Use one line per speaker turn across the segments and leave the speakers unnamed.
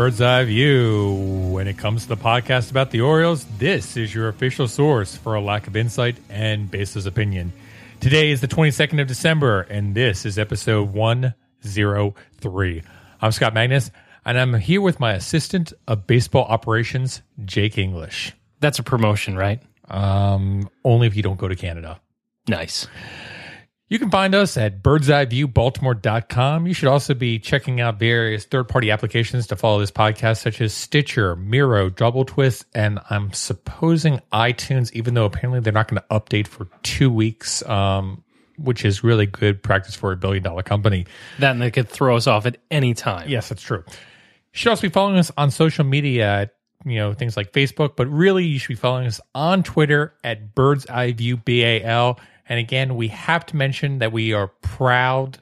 Bird's Eye View. When it comes to the podcast about the Orioles, this is your official source for a lack of insight and baseless opinion. Today is the 22nd of December, and this is episode 103. I'm Scott Magnus, and I'm here with my assistant of baseball operations, Jake English.
That's a promotion, right?
Um, only if you don't go to Canada.
Nice.
You can find us at birdseyeviewbaltimore.com. You should also be checking out various third party applications to follow this podcast, such as Stitcher, Miro, Double Twist, and I'm supposing iTunes, even though apparently they're not going to update for two weeks, um, which is really good practice for a billion dollar company.
That and they could throw us off at any time.
Yes, that's true. You should also be following us on social media at you know things like Facebook, but really you should be following us on Twitter at Bird's Eye View BAL. And again, we have to mention that we are proud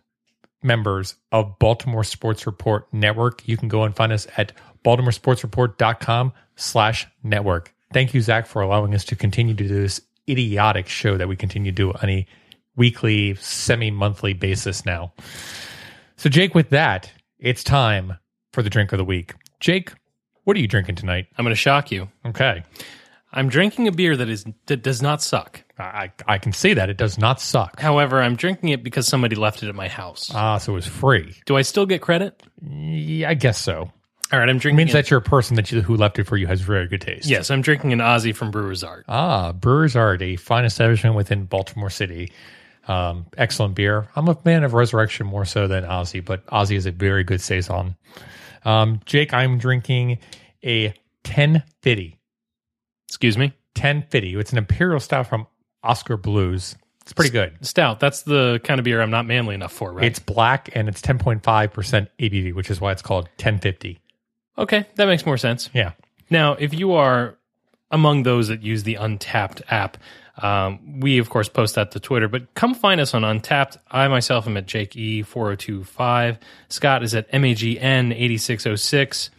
members of Baltimore Sports Report Network. You can go and find us at baltimoresportsreport.com slash network. Thank you, Zach, for allowing us to continue to do this idiotic show that we continue to do on a weekly, semi-monthly basis now. So, Jake, with that, it's time for the drink of the week. Jake, what are you drinking tonight?
I'm going to shock you.
Okay.
I'm drinking a beer that is that does not suck.
I, I can see that. It does not suck.
However, I'm drinking it because somebody left it at my house.
Ah, so it was free.
Do I still get credit?
Yeah, I guess so.
All right, I'm
It
drinking.
means
it-
that your person that you, who left it for you has very good taste.
yes, I'm drinking an Ozzy from Brewer's Art.
Ah, Brewers Art, a fine establishment within Baltimore City. Um, excellent beer. I'm a fan of Resurrection more so than Ozzy, but Ozzy is a very good saison. Um, Jake, I'm drinking a 1050.
Excuse me.
1050. It's an imperial style from Oskar Blues. It's pretty good.
Stout. That's the kind of beer I'm not manly enough for, right?
It's black and it's 10.5% ABV, which is why it's called 1050.
Okay, that makes more sense.
Yeah.
Now, if you are among those that use the Untappd app, um, we of course post that to Twitter, but come find us on Untappd. I myself am at Jake E4025. Scott is at MAGN8606.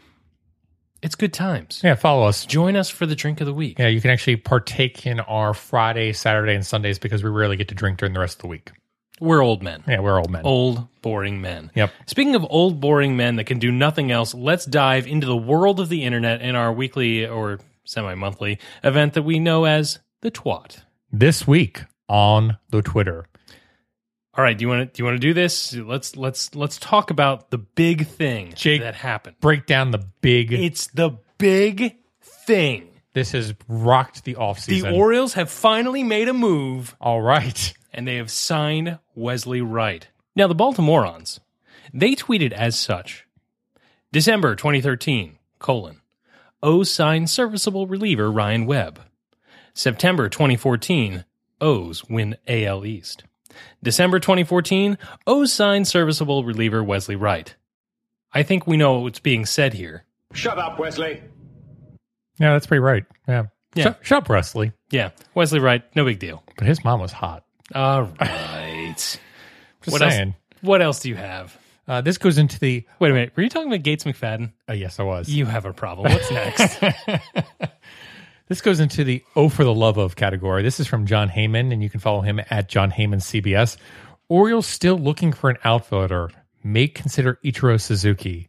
It's good times.
Yeah, follow us.
Join us for the drink of the week.
Yeah, you can actually partake in our Friday, Saturday, and Sundays because we rarely get to drink during the rest of the week.
We're old men.
Yeah, we're old men.
Old, boring men.
Yep.
Speaking of old, boring men that can do nothing else, let's dive into the world of the internet in our weekly or semi monthly event that we know as the Twat.
This week on the Twitter.
All right, do you want to do you want to do this? Let's let's let's talk about the big thing
Jake-
that happened.
Break down the big.
It's the big thing.
this has rocked the offseason. The.
Orioles have finally made a move
All right.
and they have signed Wesley Wright. Now the Baltimoreans, they tweeted as such. December 2013, colon, O's signed serviceable reliever Ryan Webb. September 2014, O's win AL East. December 2014, O's signed serviceable reliever Wesley Wright. I think we know what's being said here.
Shut up, Wesley.
Yeah, that's pretty right. Yeah.
Yeah.
Shut, shut up, Wesley.
Yeah, Wesley Wright, no big deal.
But his mom was hot.
All right.
Just
what
saying.
else? What else do you have?
Uh, this goes into the.
Wait a minute. Were you talking about Gates McFadden?
Uh, yes, I was.
You have a problem. What's next?
This goes into the Oh for the Love of category. This is from Jon Heyman, and you can follow him at Jon Heyman CBS. Orioles still looking for an outfielder. May consider Ichiro Suzuki.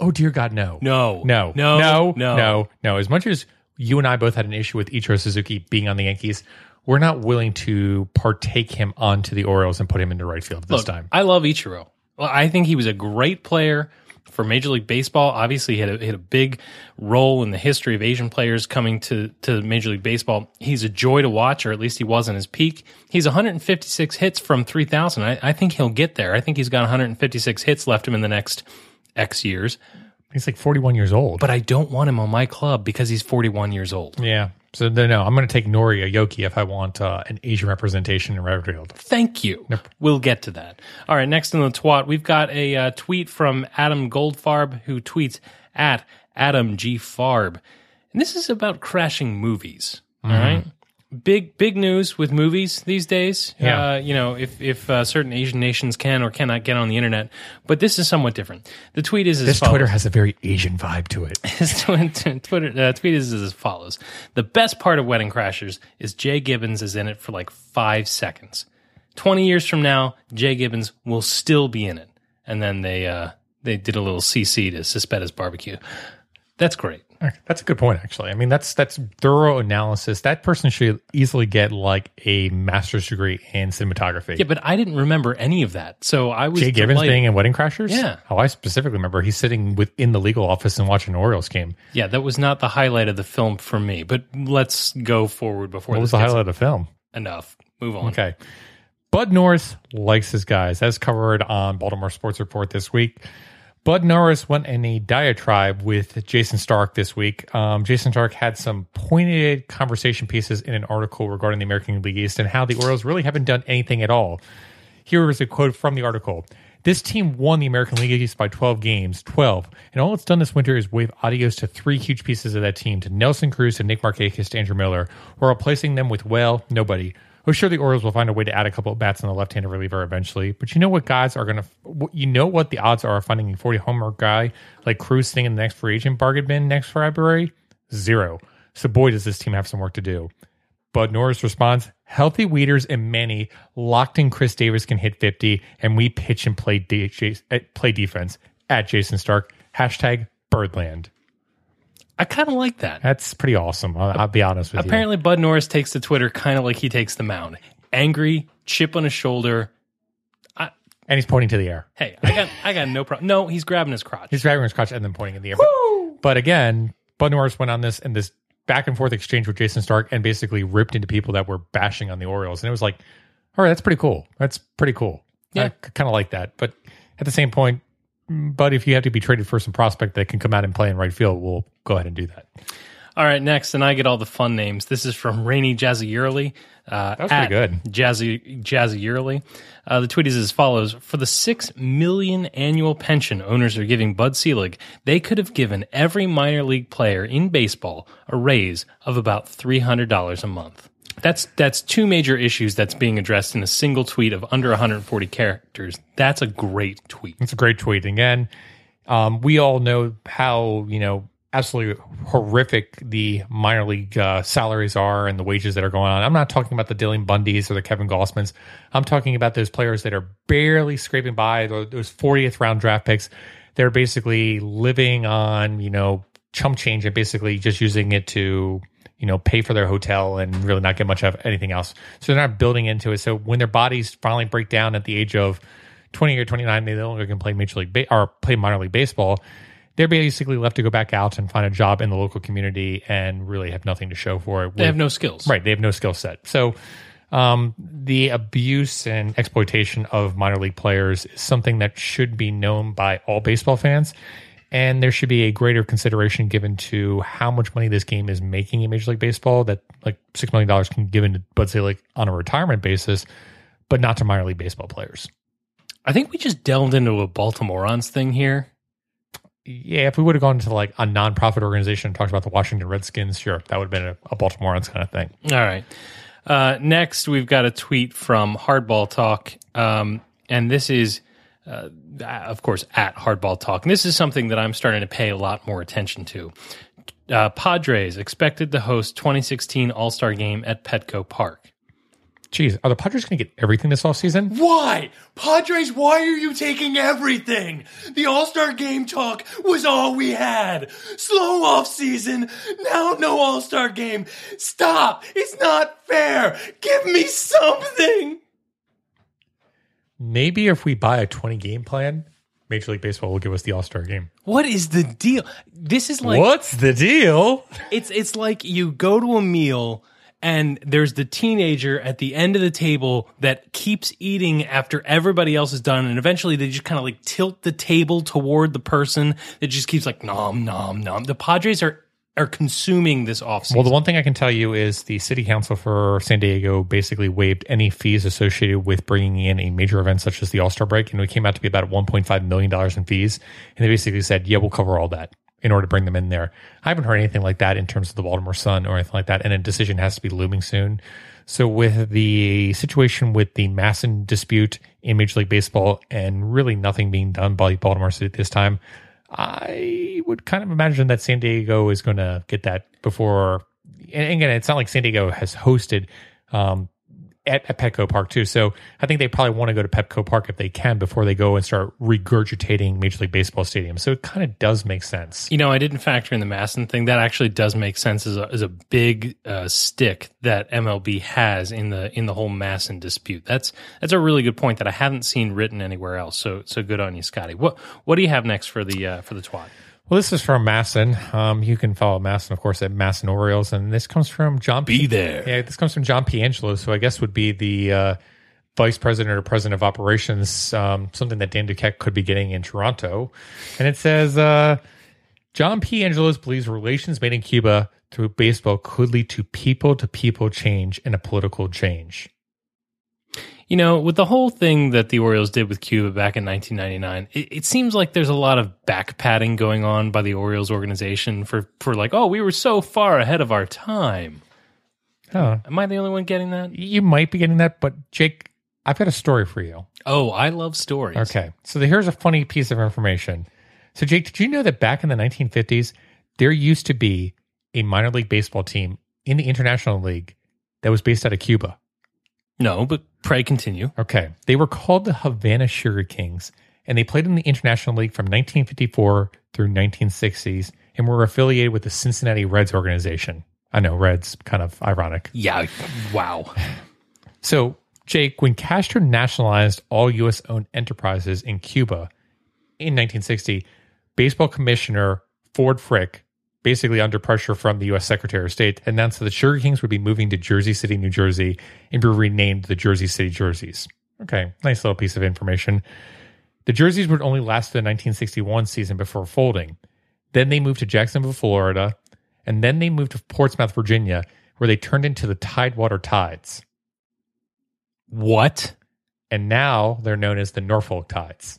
Oh dear God, no.
No.
No.
No.
No.
No.
No. No. As much as you and I both had an issue with Ichiro Suzuki being on the Yankees, we're not willing to partake him onto the Orioles and put him into right field this
Look,
time.
I love Ichiro. Well, I think he was a great player for Major League Baseball. Obviously, he had a, had a big role in the history of Asian players coming to, to Major League Baseball. He's a joy to watch, or at least he was in his peak. He's 156 hits from 3,000. I, I think he'll get there. I think he's got 156 hits left him in the next X years.
He's like 41 years old.
But I don't want him on my club because he's 41 years old.
yeah. So no, no I'm going to take Nori Aoki if I want uh, an Asian representation in field.
Thank you. We'll get to that. All right, next in the twat, we've got a uh, tweet from Adam Goldfarb who tweets at Adam G Farb, and this is about crashing movies. All right, big big news with movies these days.
Yeah.
Uh, you know, if if uh, certain Asian nations can or cannot get on the internet, but this is somewhat different. The tweet is as
This. Twitter has a very Asian vibe to it.
His Twitter uh, tweet is as follows: The best part of Wedding Crashers is Jay Gibbons is in it for like five seconds. Twenty years from now, Jay Gibbons will still be in it, and then they uh, they did a little CC to suspend his barbecue. That's great.
That's a good point, actually. I mean, that's that's thorough analysis. That person should easily get like a master's degree in cinematography.
Yeah, but I didn't remember any of that, so I was
Jay Gibbons
delighted.
being in Wedding Crashers.
Yeah.
Oh, I specifically remember he's sitting within the legal office and watching an Orioles game.
Yeah, that was not the highlight of the film for me. But let's go forward before
What was the highlight of the film?
enough. Move on.
Okay. Bud Norris likes his guys, as covered on Baltimore Sports Report this week. Bud Norris went in a diatribe with Jayson Stark this week. Um, Jayson Stark had some pointed conversation pieces in an article regarding the American League East and how the Orioles really haven't done anything at all. Here is a quote from the article. This team won the American League East by 12 games, 12. And all it's done this winter is wave adios to three huge pieces of that team, to Nelson Cruz, to Nick Markakis, to Andrew Miller, while replacing them with, well, nobody. Oh, sure, the Orioles will find a way to add a couple of bats in the left-handed reliever eventually. But you know what guys are going to, you know what the odds are of finding a 40 homer guy like Cruz sitting in the next free agent bargain bin next February? Zero. So boy, does this team have some work to do. Bud Norris responds, healthy Wieters and Manny locked in Chris Davis can hit 50 and we pitch and play, de- eh, play defense at Jayson Stark. Hashtag Birdland.
I kind of like that.
That's pretty awesome. I'll, I'll be honest with you.
Apparently, Bud Norris takes to Twitter kind of like he takes the mound. Angry, chip on his shoulder.
you. And he's pointing to the air.
Hey, I got, I got no problem. No, he's grabbing his crotch.
He's grabbing his crotch and then pointing in the air. But, but again, Bud Norris went on this and this back and forth exchange with Jayson Stark and basically ripped into people that were bashing on the Orioles. And it was like, all right, that's pretty cool. That's pretty cool.
Yeah.
I kind of like that. But at the same point, but if you have to be traded for some prospect that can come out and play in right field, we'll go ahead and do that.
All right, next, and I get all the fun names. This is from Rany Jazayerli. Uh,
That was pretty good.
Jazzy Jazzy Yearly. Uh, the tweet is as follows: For the six million annual pension owners are giving Bud Selig, they could have given every minor league player in baseball a raise of about three hundred dollars a month. That's that's two major issues that's being addressed in a single tweet of under 140 characters. That's a great tweet.
It's a great tweet. Again, um, we all know how you know absolutely horrific the minor league uh, salaries are and the wages that are going on. I'm not talking about the Dylan Bundys or the Kevin Gausmans. I'm talking about those players that are barely scraping by those 40th round draft picks. They're basically living on you know chump change and basically just using it to you know pay for their hotel and really not get much of anything else. So they're not building into it. So when their bodies finally break down at the age of 20 or 29, they no longer can play major league ba- or play minor league baseball. They're basically left to go back out and find a job in the local community and really have nothing to show for it.
They have no skills.
Right. They have no skill set. So um, the abuse and exploitation of minor league players is something that should be known by all baseball fans. And there should be a greater consideration given to how much money this game is making in Major League Baseball. That like $6 million can be given but say like on a retirement basis, but not to minor league baseball players.
I think we just delved into a Baltimoreans thing here.
Yeah, if we would have gone to like a nonprofit organization and talked about the Washington Redskins, sure, that would have been a, a Baltimoreans kind of thing.
All right. Uh, next, we've got a tweet from Hardball Talk, um, and this is, uh, of course, at Hardball Talk. And this is something that I'm starting to pay a lot more attention to. Uh, Padres expected to host 2016 All Star Game at Petco Park.
Jeez, are the Padres going to get everything this offseason?
Why? Padres, why are you taking everything? The All Star game talk was all we had. Slow off season. Now no All Star game. Stop. It's not fair. Give me something.
Maybe if we buy a 20 game plan, Major League Baseball will give us the All Star game.
What is the deal? This is like
What's the deal?
it's it's like you go to a meal and there's the teenager at the end of the table that keeps eating after everybody else is done and eventually they just kind of like tilt the table toward the person that just keeps like nom nom nom. The Padres are are consuming this offseason.
Well, the one thing I can tell you is the city council for San Diego basically waived any fees associated with bringing in a major event such as the All Star break, and it came out to be about 1.5 million dollars in fees. And they basically said, "Yeah, we'll cover all that." In order to bring them in there, I haven't heard anything like that in terms of the Baltimore Sun or anything like that, and a decision has to be looming soon. So, with the situation with the MASN dispute in Major League Baseball, and really nothing being done by Baltimore City at this time, I would kind of imagine that San Diego is going to get that before. And again, it's not like San Diego has hosted um, at, at Petco Park too. So I think they probably want to go to Petco Park if they can before they go and start regurgitating Major League Baseball stadium. So it kind of does make sense.
You know, I didn't factor in the MASN thing. That actually does make sense as a, as a big uh, stick that MLB has in the in the whole MASN dispute. That's that's a really good point that I haven't seen written anywhere else. So so good on you, Scotty. What what do you have next for the uh, for the twat?
Well, this is from MASN. Um, you can follow MASN, of course, at MASN Orioles, and this comes from John.
Be there.
Yeah, this comes from John P. Angelos, who I guess would be the uh, vice president or president of operations, um, something that Dan Duquette could be getting in Toronto. And it says uh, John P. Angelos believes relations made in Cuba through baseball could lead to people to people change and a political change.
You know, with the whole thing that the Orioles did with Cuba back in 1999, it, it seems like there's a lot of back patting going on by the Orioles organization for for like, oh, we were so far ahead of our time.
Oh,
Am I the only one getting that?
you might be getting that, but Jake, I've got a story for you.
Oh, I love stories.
Okay. So here's a funny piece of information. So, Jake, did you know that back in the 1950s, there used to be a minor league baseball team in the International League that was based out of Cuba?
No, but pray continue.
Okay. They were called the Havana Sugar Kings, and they played in the International League from 1954 through 1960s and were affiliated with the Cincinnati Reds organization. I know, Reds, kind of ironic.
Yeah. Wow.
So, Jake, when Castro nationalized all U.S. owned enterprises in Cuba in 1960, baseball commissioner Ford Frick, basically under pressure from the U.S. Secretary of State, announced that the Sugar Kings would be moving to Jersey City, New Jersey, and be renamed the Jersey City Jerseys. Okay, nice little piece of information. The jerseys would only last the 1961 season before folding. Then they moved to Jacksonville, Florida, and then they moved to Portsmouth, Virginia, where they turned into the Tidewater Tides
What?
and now they're known as the Norfolk Tides.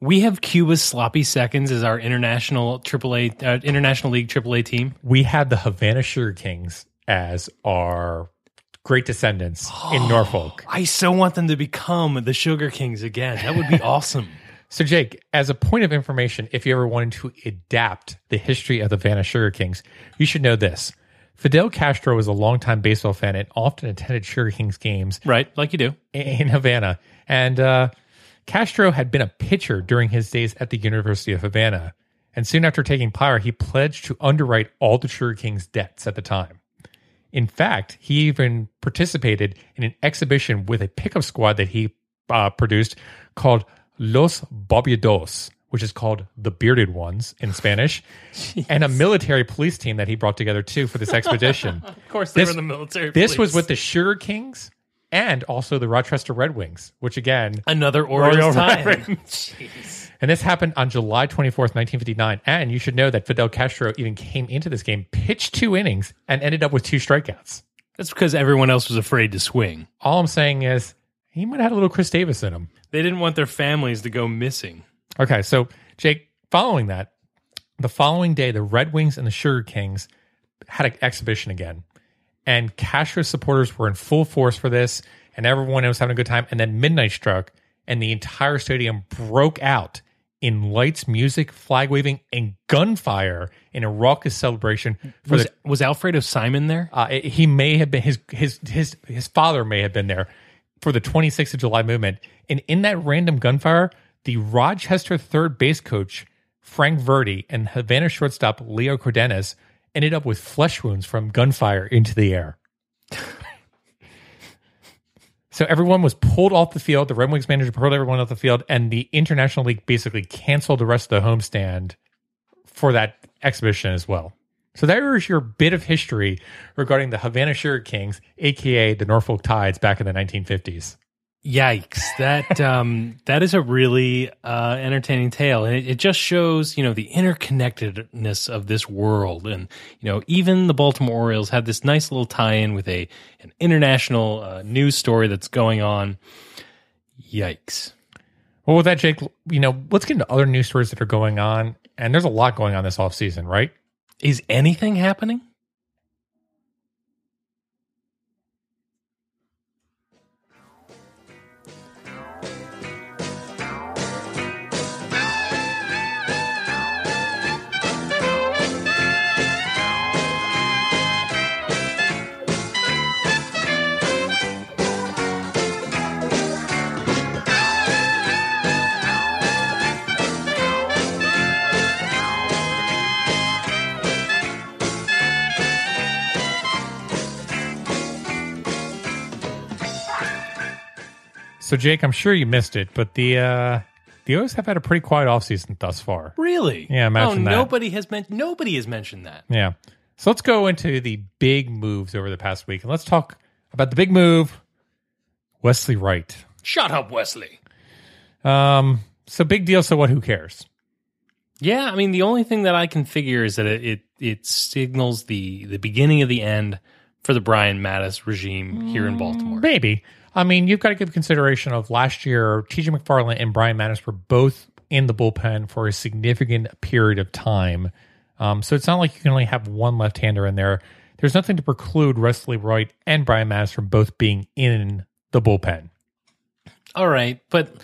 We have Cuba's sloppy seconds as our international AAA uh, International League AAA team.
We had the Havana Sugar Kings as our great descendants in Norfolk.
I so want them to become the Sugar Kings again. That would be awesome.
So, Jake, as a point of information, if you ever wanted to adapt the history of the Havana Sugar Kings, you should know this. Fidel Castro was a longtime baseball fan and often attended Sugar Kings games
Right, like you do.
in Havana. And uh, Castro had been a pitcher during his days at the University of Havana. And soon after taking power, he pledged to underwrite all the Sugar King's debts at the time. In fact, he even participated in an exhibition with a pickup squad that he uh, produced called Los Barbudos, which is called the Bearded Ones in Spanish, and a military police team that he brought together too for this expedition.
Of course, they
This-
were the military.
This was with the Sugar Kings and also the Rochester Red Wings, which again,
another Orioles
Oriole
tie.
Red and this happened on July 24th, 1959. And you should know that Fidel Castro even came into this game, pitched two innings, and ended up with two strikeouts.
That's because everyone else was afraid to swing.
All I'm saying is he might have had a little Chris Davis in him.
They didn't want their families to go missing.
Okay, so Jake, following that, the following day, the Red Wings and the Sugar Kings had an exhibition again. And Castro supporters were in full force for this, and everyone was having a good time. And then midnight struck, and the entire stadium broke out in lights, music, flag waving, and gunfire in a raucous celebration for
Was
the
was Alfredo Simon there?
uh, it- he may have been his his his his father may have been there for the 26th of July movement, and in that random gunfire, the Rochester third base coach Frank Verdi and Havana shortstop Leo Cardenas ended up with flesh wounds from gunfire into the air. So everyone was pulled off the field. The Red Wings manager pulled everyone off the field, and the International League basically canceled the rest of the homestand for that exhibition as well. So there is your bit of history regarding the Havana Sugar Kings, aka the Norfolk Tides, back in the 1950s.
Yikes! That um, that is a really uh, entertaining tale, and it, it just shows you know the interconnectedness of this world, and you know even the Baltimore Orioles have this nice little tie-in with a an international uh, news story that's going on. Yikes!
Well, with that, Jake, you know, let's get into other news stories that are going on, and there's a lot going on this off season, right?
Is anything happening?
So, Jake, I'm sure you missed it, but the uh, the O's have had a pretty quiet offseason thus far.
Really?
Yeah, imagine
oh,
that.
nobody has meant nobody has mentioned that.
Yeah. So let's go into the big moves over the past week, and let's talk about the big move, Wesley Wright.
Shut up, Wesley.
Um, so big deal. So what? Who cares?
Yeah, I mean the only thing that I can figure is that it it, it signals the the beginning of the end for the Brian Matusz regime here in Baltimore.
Maybe. I mean, you've got to give consideration of last year. T.J. McFarland and Brian Matusz were both in the bullpen for a significant period of time. Um, so it's not like you can only have one left-hander in there. There's nothing to preclude Wesley Wright and Brian Matusz from both being in the bullpen.
All right, but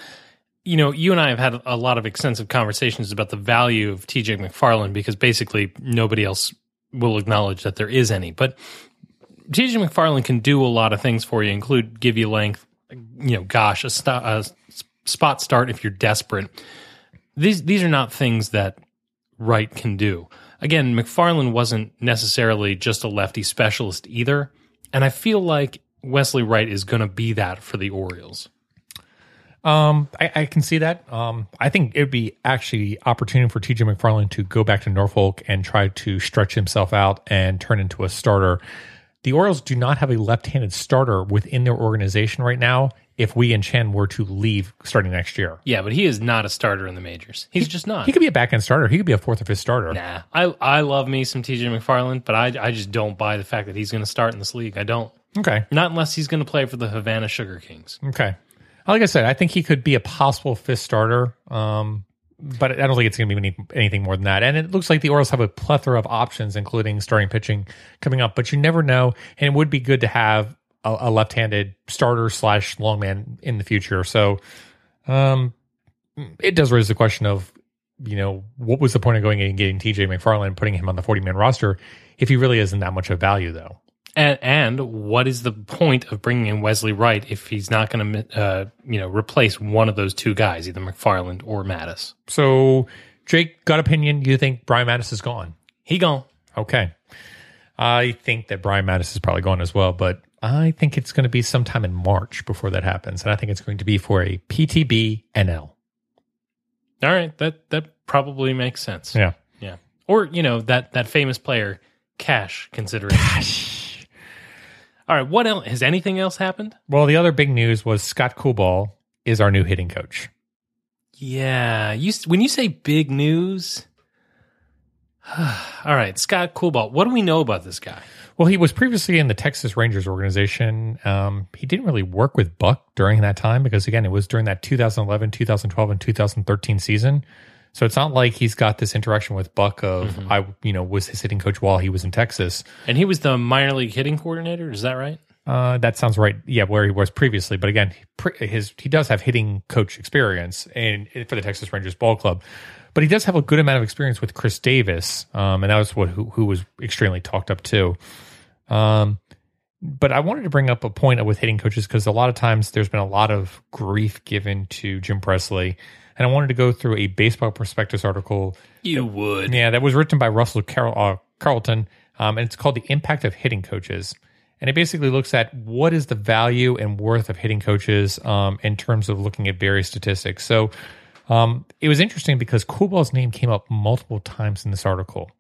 you know, you and I have had a lot of extensive conversations about the value of TJ McFarland because basically nobody else will acknowledge that there is any. But TJ McFarland can do a lot of things for you, include give you length, you know, gosh, a, st- a spot start if you're desperate. These these are not things that Wright can do. Again, McFarland wasn't necessarily just a lefty specialist either, and I feel like Wesley Wright is going to be that for the Orioles.
Um, I, I can see that. Um, I think it'd be actually opportunity for TJ McFarland to go back to Norfolk and try to stretch himself out and turn into a starter. The Orioles do not have a left-handed starter within their organization right now. If Wei-Yin Chen were to leave starting next year,
Yeah, but he is not a starter in the majors. He's just not.
he could be a back-end starter. He could be a fourth or fifth starter.
Nah, I I love me some TJ McFarland, but I I just don't buy the fact that he's going to start in this league. I don't.
Okay,
Not unless he's going to play for the Havana Sugar Kings.
okay. Like I said, I think he could be a possible fifth starter. Um, but I don't think it's going to be any, anything more than that. And it looks like the Orioles have a plethora of options, including starting pitching coming up. But you never know, and it would be good to have a, a left-handed starter slash longman in the future. So, um, it does raise the question of, you know, what was the point of going and getting TJ McFarland, and putting him on the forty-man roster, if he really isn't that much of value, though.
And and what is the point of bringing in Wesley Wright if he's not going to uh, you know replace one of those two guys, either McFarland or Matusz?
So, Jake, gut opinion? You think Brian Matusz is gone?
He gone.
Okay. I think that Brian Matusz is probably gone as well, but I think it's going to be sometime in March before that happens. And I think it's going to be for a PTB NL.
All right, that that probably makes sense.
Yeah.
Yeah. Or you know that that famous player Cash consideration. All right, what else has anything else happened?
Well, the other big news was Scott Coolbaugh is our new hitting coach.
Yeah, you when you say big news. All right, Scott Coolbaugh. What do we know about this guy?
Well, he was previously in the Texas Rangers organization. Um, he didn't really work with Buck during that time because, again, it was during that 2011, 2012, and 2013 season. So it's not like he's got this interaction with Buck of I, you know, was his hitting coach while he was in Texas.
And he was the minor league hitting coordinator. Is that right?
Uh, that sounds right. Yeah, where he was previously, but again, his he does have hitting coach experience and for the Texas Rangers ball club, but he does have a good amount of experience with Chris Davis, um, and that was what who, who was extremely talked up too. Um, but I wanted to bring up a point with hitting coaches because a lot of times there's been a lot of grief given to Jim Presley, and I wanted to go through a baseball prospectus article
You would.
yeah, that was written by Russell Carl, uh, Carleton, um, and it's called "The Impact of Hitting Coaches." and it basically looks at what is the value and worth of hitting coaches um, in terms of looking at various statistics. So um, it was interesting because Coolbaugh's name came up multiple times in this article.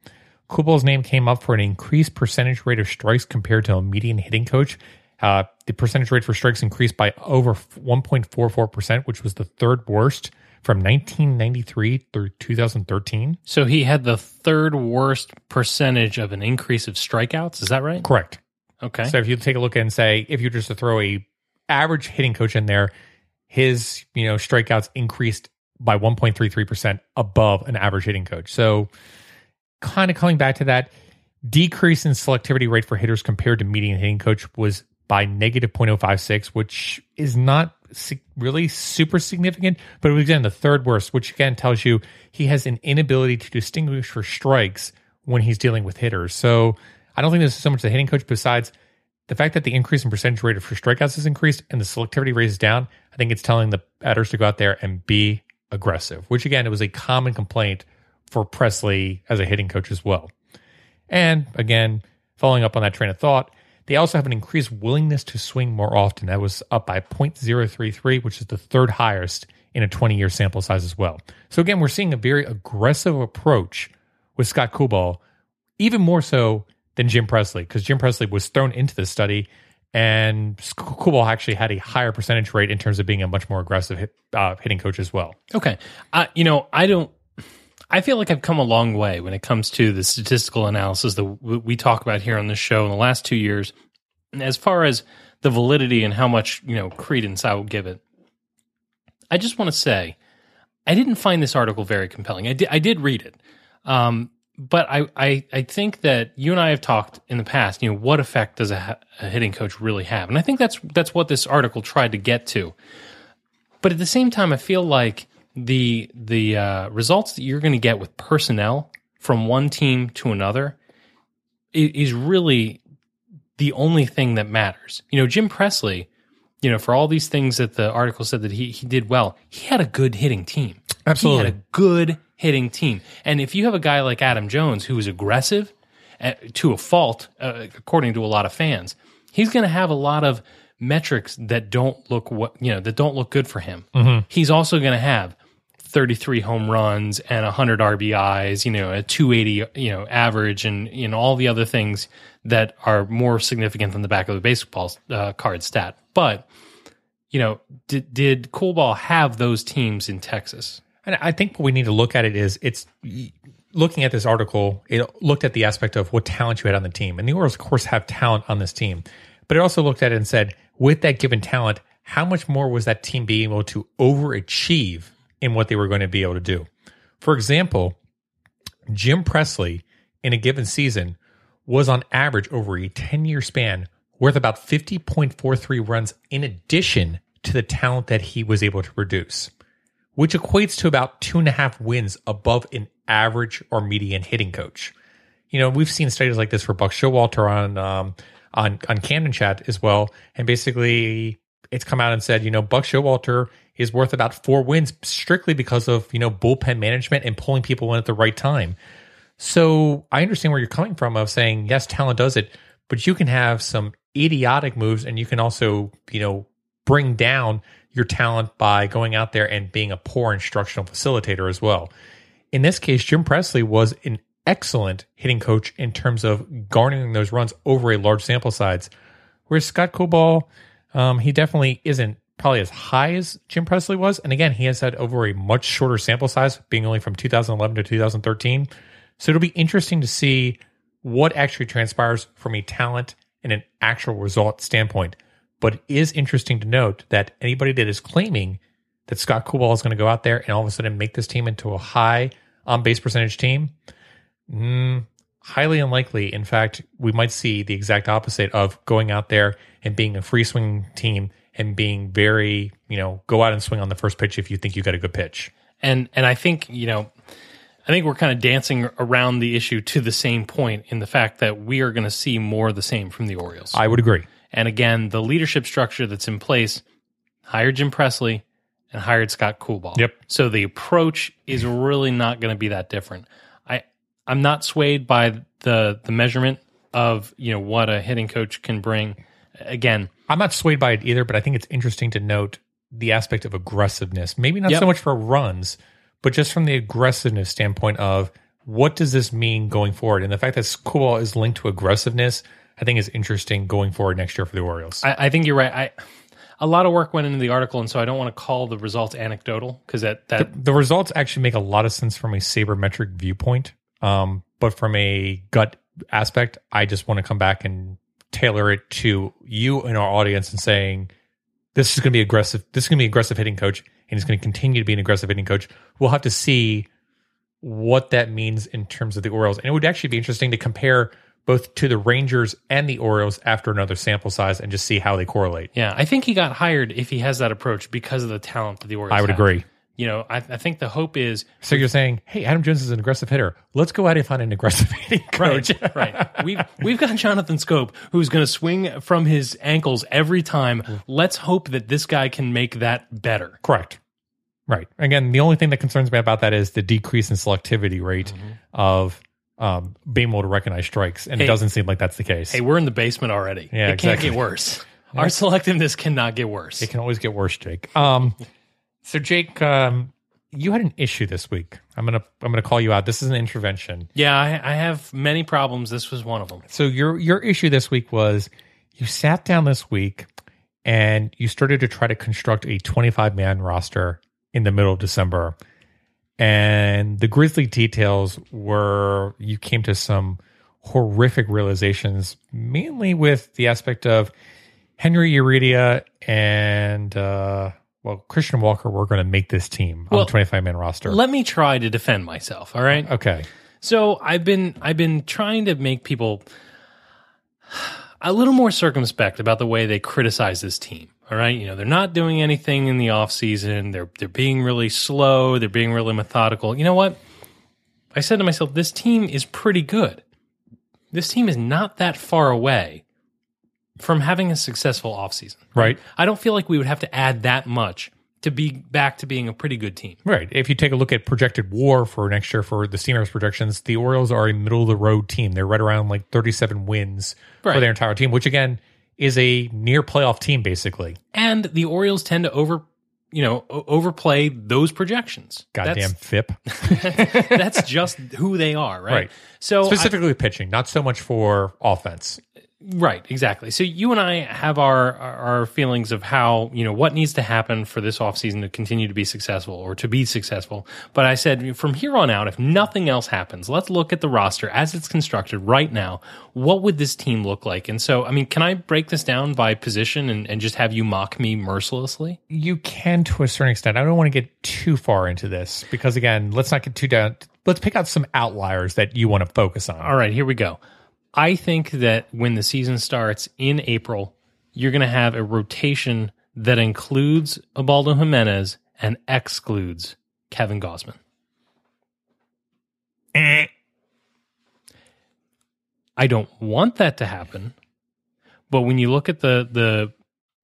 Coolbaugh's name came up for an increased percentage rate of strikes compared to a median hitting coach. Uh, the percentage rate for strikes increased by over 1.44%, which was the third worst from 1993 through 2013.
So he had the third worst percentage of an increase of strikeouts. Is that right?
Correct.
Okay.
So if you take a look and say, if you just to throw a average hitting coach in there, his you know strikeouts increased by 1.33% above an average hitting coach. So kind of coming back to that decrease in selectivity rate for hitters compared to median hitting coach was by negative 0.056, which is not really super significant, but it was again the third worst, which again tells you he has an inability to distinguish for strikes when he's dealing with hitters. So I don't think this is so much the hitting coach, besides the fact that the increase in percentage rate for strikeouts is increased and the selectivity rate is down. I think it's telling the batters to go out there and be aggressive, which again, it was a common complaint for Presley as a hitting coach as well. And again, following up on that train of thought, they also have an increased willingness to swing more often. That was up by 0.033, which is the third highest in a 20 year sample size as well. So again, we're seeing a very aggressive approach with Scott Coolbaugh, even more so than Jim Presley, because Jim Presley was thrown into this study and Coolbaugh actually had a higher percentage rate in terms of being a much more aggressive hit, uh, hitting coach as well.
Okay. Uh, you know, I don't. I feel like I've come a long way when it comes to the statistical analysis that we talk about here on this show in the last two years. As far as the validity and how much you know credence I will give it, I just want to say I didn't find this article very compelling. I did, I did read it, um, but I, I I think that you and I have talked in the past. You know, what effect does a, a hitting coach really have? And I think that's that's what this article tried to get to. But at the same time, I feel like the the uh, results that you're going to get with personnel from one team to another is really the only thing that matters. You know, Jim Presley, you know, for all these things that the article said that he he did well, he had a good hitting team.
Absolutely.
He had a good hitting team. And if you have a guy like Adam Jones who is aggressive uh, to a fault, uh, according to a lot of fans, he's going to have a lot of metrics that don't look what you know that don't look good for him. He's also going to have 33 home runs and 100 RBIs, you know, a 280, you know, average and, you know, all the other things that are more significant than the back of the baseball uh, card stat. But, you know, did, did Coolbaugh have those teams in Texas?
And I think what we need to look at it is it's looking at this article, it looked at the aspect of what talent you had on the team. And the Orioles, of course, have talent on this team. But it also looked at it and said, with that given talent, how much more was that team being able to overachieve in what they were going to be able to do? For example, Jim Presley in a given season was on average over a 10 year span worth about 50.43 runs in addition to the talent that he was able to produce which equates to about two and a half wins above an average or median hitting coach. You know, we've seen studies like this for Buck Showalter on um, on on Camden Chat as well, and basically it's come out and said, you know, Buck Showalter is worth about four wins strictly because of you know bullpen management and pulling people in at the right time. So I understand where you're coming from of saying yes, talent does it, but you can have some idiotic moves, and you can also you know bring down your talent by going out there and being a poor instructional facilitator as well. In this case, Jim Presley was an excellent hitting coach in terms of garnering those runs over a large sample size. Whereas Scott Coolbaugh, um, he definitely isn't probably as high as Jim Presley was. And again, he has had over a much shorter sample size, being only from 2011 to 2013. So it'll be interesting to see what actually transpires from a talent and an actual result standpoint. But it is interesting to note that anybody that is claiming that Scott Coolbaugh is going to go out there and all of a sudden make this team into a high on base percentage team, mm, highly unlikely. In fact, we might see the exact opposite of going out there and being a free swing team and being very, you know, go out and swing on the first pitch if you think you got a good pitch.
And and I think you know, I think we're kind of dancing around the issue to the same point in the fact that we are going to see more of the same from the Orioles.
I would agree.
And again, the leadership structure that's in place hired Jim Presley and hired Scott Coolbaugh.
Yep.
So the approach is really not going to be that different. I'm not swayed by the the measurement of you know what a hitting coach can bring. Again,
I'm not swayed by it either, but I think it's interesting to note the aspect of aggressiveness. Maybe not
Yep.
so much for runs, but just from the aggressiveness standpoint of what does this mean going forward? And the fact that school is linked to aggressiveness, I think is interesting going forward next year for the Orioles.
I, I think you're right. I a lot of work went into the article, and so I don't want to call the results anecdotal because that that
the results actually make a lot of sense from a sabermetric viewpoint. Um, but from a gut aspect, I just want to come back and tailor it to you and our audience and saying this is going to be aggressive. This is going to be aggressive hitting coach, and he's going to continue to be an aggressive hitting coach. We'll have to see what that means in terms of the Orioles, and it would actually be interesting to compare both to the Rangers and the Orioles after another sample size and just see how they correlate.
yeah. I think he got hired if he has that approach because of the talent that the Orioles.
I would
have.
agree.
You know, I, I think the hope is
So you're saying, hey, Adam Jones is an aggressive hitter. Let's go out and find an aggressive hitting coach.
Right, right. We've we've got Jonathan Schoop who's going to swing from his ankles every time. Let's hope that this guy can make that better.
Correct. Right. Again, the only thing that concerns me about that is the decrease in selectivity rate of um, being able to recognize strikes, and
Hey-
it doesn't seem like that's the case.
Hey, we're in the basement already.
Yeah,
it
exactly.
can't get worse. Our selectiveness cannot get worse.
it can always get worse, Jake. Um, so Jake, um, you had an issue this week. I'm gonna I'm gonna call you out. This is an intervention.
yeah, I, I have many problems. This was one of them.
So your your issue this week was you sat down this week and you started to try to construct a 25 man roster in the middle of December. And the grisly details were you came to some horrific realizations, mainly with the aspect of Henry Urrutia and uh, well Christian Walker we're going to make this team on
Well,
the 25 man roster.
Let me try to defend myself. All right.
okay.
So I've been I've been trying to make people a little more circumspect about the way they criticize this team. All right, you know, they're not doing anything in the off season. They're they're being really slow, they're being really methodical. You know what? I said to myself, this team is pretty good. This team is not that far away from having a successful offseason.
Right.
I don't feel like we would have to add that much to be back to being a pretty good team.
Right. If you take a look at projected war for next year for the Steamers projections, the Orioles are a middle of the road team. They're right around like 37 wins for their entire team, which again is a near playoff team basically.
and the Orioles tend to over, you know, overplay those projections.
Goddamn FIP.
That's, that's just who they are, right?
Right.
So I-
Specifically pitching, not so much for offense.
Right, exactly. So you and I have our our feelings of how you know what needs to happen for this offseason to continue to be successful or to be successful. But I said from here on out, if nothing else happens, let's look at the roster as it's constructed right now. What would this team look like? And so, I mean, can I break this down by position and, and just have you mock me mercilessly?
You can to a certain extent. I don't want to get too far into this because again, let's not get too down. Let's pick out some outliers that you want to focus on.
All right, here we go. I think that when the season starts in April, you're going to have a rotation that includes Ubaldo Jimenez and excludes Kevin Gausman. Eh. I don't want that to happen, but when you look at the the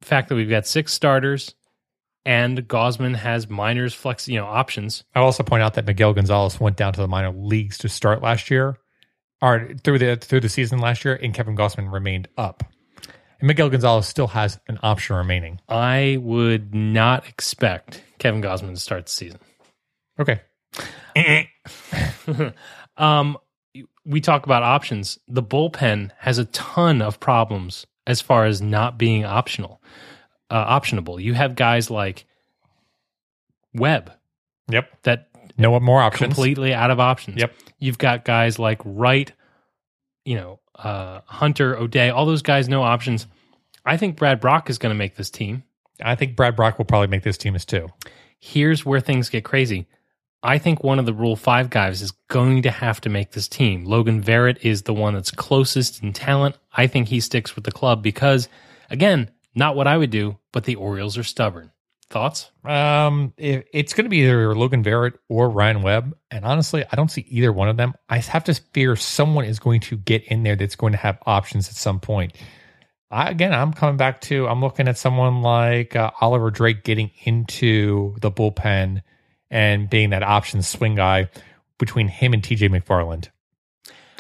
fact that we've got six starters and Gausman has minors flex, you know, options,
I'll also point out that Miguel Gonzalez went down to the minor leagues to start last year, or through the through the season last year, and Kevin Gausman remained up. And Miguel Gonzalez still has an option remaining.
I would not expect Kevin Gausman to start the season.
Okay.
Um, we talk about options. The bullpen has a ton of problems as far as not being optional, uh, optionable. You have guys like Webb
Yep.
that
No more options.
completely out of options.
Yep.
You've got guys like Wright, you know, uh, Hunter, O'Day, all those guys, no options. I think Brad Brach is going to make this team.
I think Brad Brach will probably make this team as two.
here's where things get crazy. I think one of the Rule 5 guys is going to have to make this team. Logan Verrett is the one that's closest in talent. I think he sticks with the club because, again, not what I would do, but the Orioles are stubborn. Thoughts?
Um, it, it's going to be either Logan Verrett or Ryan Webb, and honestly, I don't see either one of them. I have to fear someone is going to get in there that's going to have options at some point. I, again, I'm coming back to I'm looking at someone like uh, Oliver Drake getting into the bullpen and being that option swing guy between him and TJ McFarland.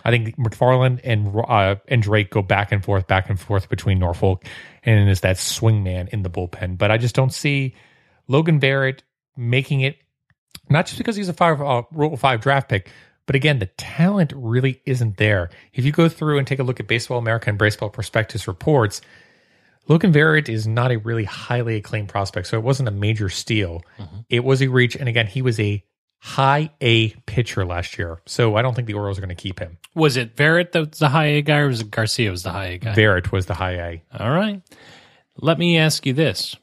I think McFarland and uh, and Drake go back and forth, back and forth between Norfolk and is that swing man in the bullpen. But I just don't see Logan Verrett making it. Not just because he's a five uh, Rule Five draft pick, but again, the talent really isn't there. If you go through and take a look at Baseball America and Baseball Prospectus reports, Logan Verrett is not a really highly acclaimed prospect, so it wasn't a major steal. It was a reach, and again, he was a high A pitcher last year, so I don't think the Orioles are going to keep him.
Was it Verrett that was the high A guy, or was it Garcia was the high A guy?
Verrett was the high A.
All right. Let me ask you this: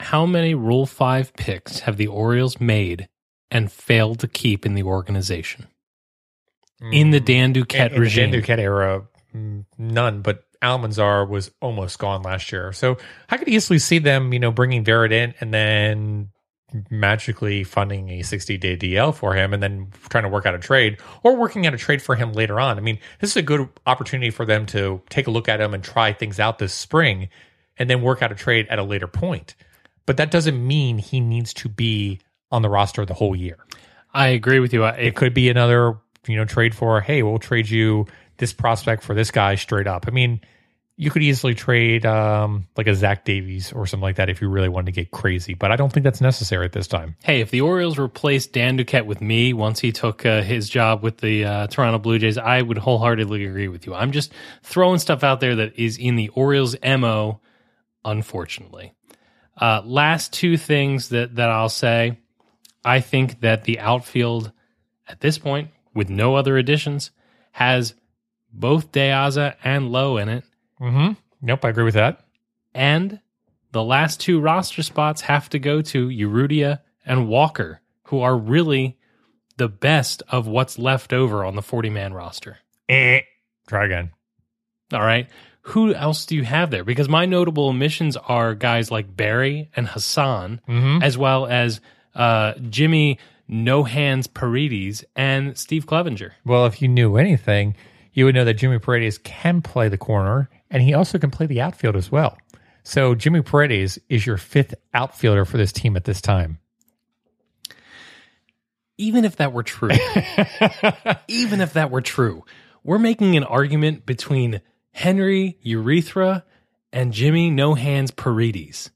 How many Rule Five picks have the Orioles made and failed to keep in the organization in the Dan Duquette
in, in
regime?
the Dan Duquette era, mm, none. But Almanzar was almost gone last year, so I could easily see them, you know, bringing Verrett in and then magically funding a 60 day DL for him and then trying to work out a trade or working out a trade for him later on. I mean, this is a good opportunity for them to take a look at him and try things out this spring and then work out a trade at a later point. But that doesn't mean he needs to be on the roster the whole year.
I agree with you. I,
It could be another, you know, trade for, hey, we'll trade you this prospect for this guy straight up. I mean, you could easily trade um, like a Zach Davies or something like that if you really wanted to get crazy, but I don't think that's necessary at this time.
hey, if the Orioles replaced Dan Duquette with me once he took uh, his job with the uh, Toronto Blue Jays, I would wholeheartedly agree with you. I'm just throwing stuff out there that is in the Orioles' MO, unfortunately. Uh, last two things that, that I'll say I think that the outfield at this point, with no other additions, has both De Aza and Lough in it.
Mm-hmm. Nope, I agree with that.
And the last two roster spots have to go to Urrutia and Walker, who are really the best of what's left over on the 40 man roster.
Eh. Try again.
All right. Who else do you have there? Because my notable omissions are guys like Berry and Hassan, as well as uh, Jimmy No Hands Paredes and Steve Clevenger.
Well, if you knew anything, you would know that Jimmy Paredes can play the corner and he also can play the outfield as well. So Jimmy Paredes is your fifth outfielder for this team at this time.
even if that were true, even if that were true, we're making an argument between Henry Urrutia and Jimmy No Hands Paredes.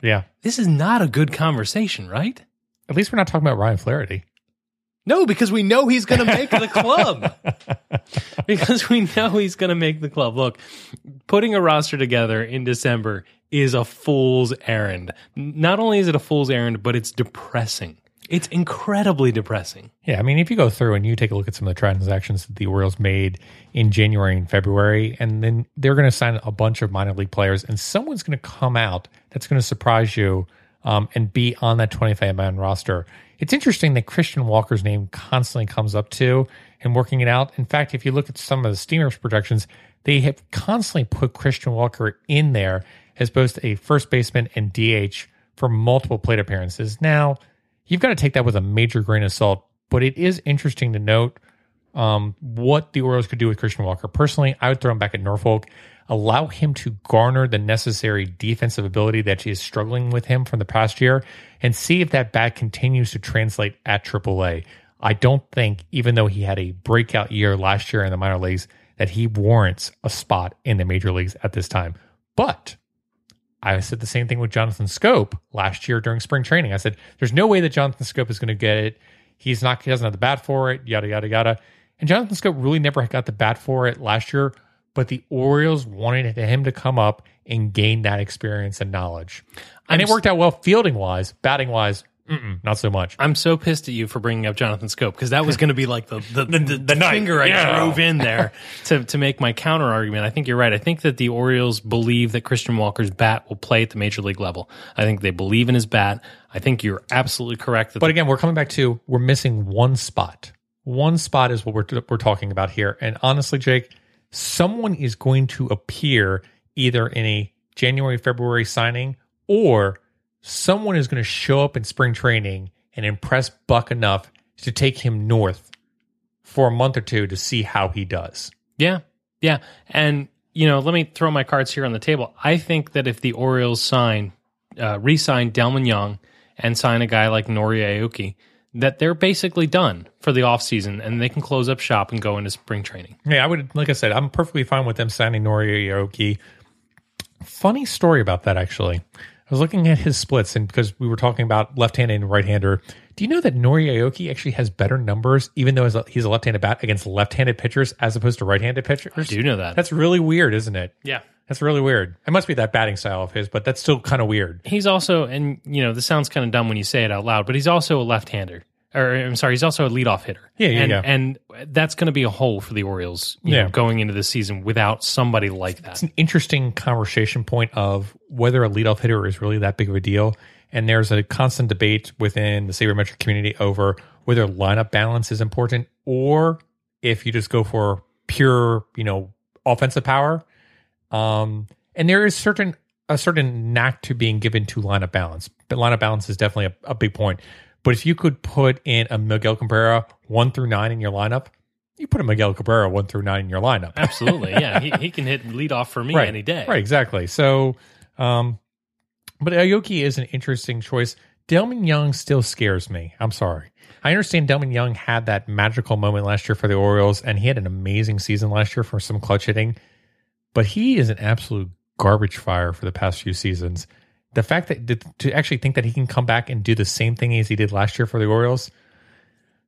Yeah.
This is not a good conversation, right?
At least we're not talking about Ryan Flaherty.
No, because we know he's going to make the club. because we know he's going to make the club. Look, putting a roster together in December is a fool's errand. Not only is it a fool's errand, but it's depressing. It's incredibly depressing.
Yeah, I mean, if you go through and you take a look at some of the transactions that the Orioles made in January and February, and then they're going to sign a bunch of minor league players, and someone's going to come out that's going to surprise you um, and be on that 25 man roster. It's interesting that Christian Walker's name constantly comes up too and working it out. In fact, if you look at some of the Steamers projections, they have constantly put Christian Walker in there as both a first baseman and DH for multiple plate appearances. Now, you've got to take that with a major grain of salt, but it is interesting to note um, what the Orioles could do with Christian Walker. Personally, I would throw him back at Norfolk, allow him to garner the necessary defensive ability that is struggling with him from the past year, and see if that bat continues to translate at AAA. I don't think, even though he had a breakout year last year in the minor leagues, that he warrants a spot in the major leagues at this time. But I said the same thing with Jonathan Schoop last year during spring training. I said, there's no way that Jonathan Schoop is going to get it. He's not, he doesn't have the bat for it, yada, yada, yada. And Jonathan Schoop really never got the bat for it last year, but the Orioles wanted him to come up and gain that experience and knowledge. And
I'm
it worked out well fielding wise, batting wise, mm-mm, not so much.
I'm so pissed at you for bringing up Jonathan Schoop because that was going to be like the the, the, the,
knife.
finger I
Yeah.
drove in there to to make my counter argument. I think you're right. I think that the Orioles believe that Christian Walker's bat will play at the major league level. I think they believe in his bat. I think you're absolutely correct. That
But again, we're coming back to we're missing one spot. One spot is what we're we're talking about here. And honestly, Jake, someone is going to appear either in a January February signing or someone is going to show up in spring training and impress Buck enough to take him north for a month or two to see how he does.
Yeah, yeah, and you know, let me throw my cards here on the table. I think that if the Orioles sign, uh, re-sign Delmon Young and sign a guy like Nori Aoki, that they're basically done for the offseason and they can close up shop and go into spring training.
Yeah, I would, like I said, I'm perfectly fine with them signing Nori Aoki. Funny story about that, actually. I was looking at his splits, and because we were talking about left handed and right hander, do you know that Nori Aoki actually has better numbers, even though he's a- he's a left handed bat, against left handed pitchers as opposed to right handed pitchers?
I do know that.
That's really weird, isn't it?
yeah.
That's really weird. It must be that batting style of his, but that's still kind of weird.
He's also, and you know, this sounds kind of dumb when you say it out loud, but he's also a left-hander. Or I'm sorry, he's also a leadoff hitter.
Yeah, yeah,
and,
yeah.
And that's going to be a hole for the Orioles, you
Yeah.
know, going into the season without somebody like that.
It's an interesting conversation point of whether a leadoff hitter is really that big of a deal. And there's a constant debate within the sabermetric community over whether lineup balance is important or if you just go for pure, you know, offensive power. Um, and there is certain a certain knack to being given to lineup balance. But lineup balance is definitely a, a big point. But if you could put in a Miguel Cabrera one through nine in your lineup, you put a Miguel Cabrera one through nine in your lineup.
Absolutely, yeah. He, he can hit lead off for me any day.
Right, exactly. So, um, but Aoki is an interesting choice. Delmon Young still scares me. I'm sorry. I understand Delmon Young had that magical moment last year for the Orioles, and he had an amazing season last year for some clutch hitting. But he is an absolute garbage fire for the past few seasons. The fact that to actually think that he can come back and do the same thing as he did last year for the Orioles,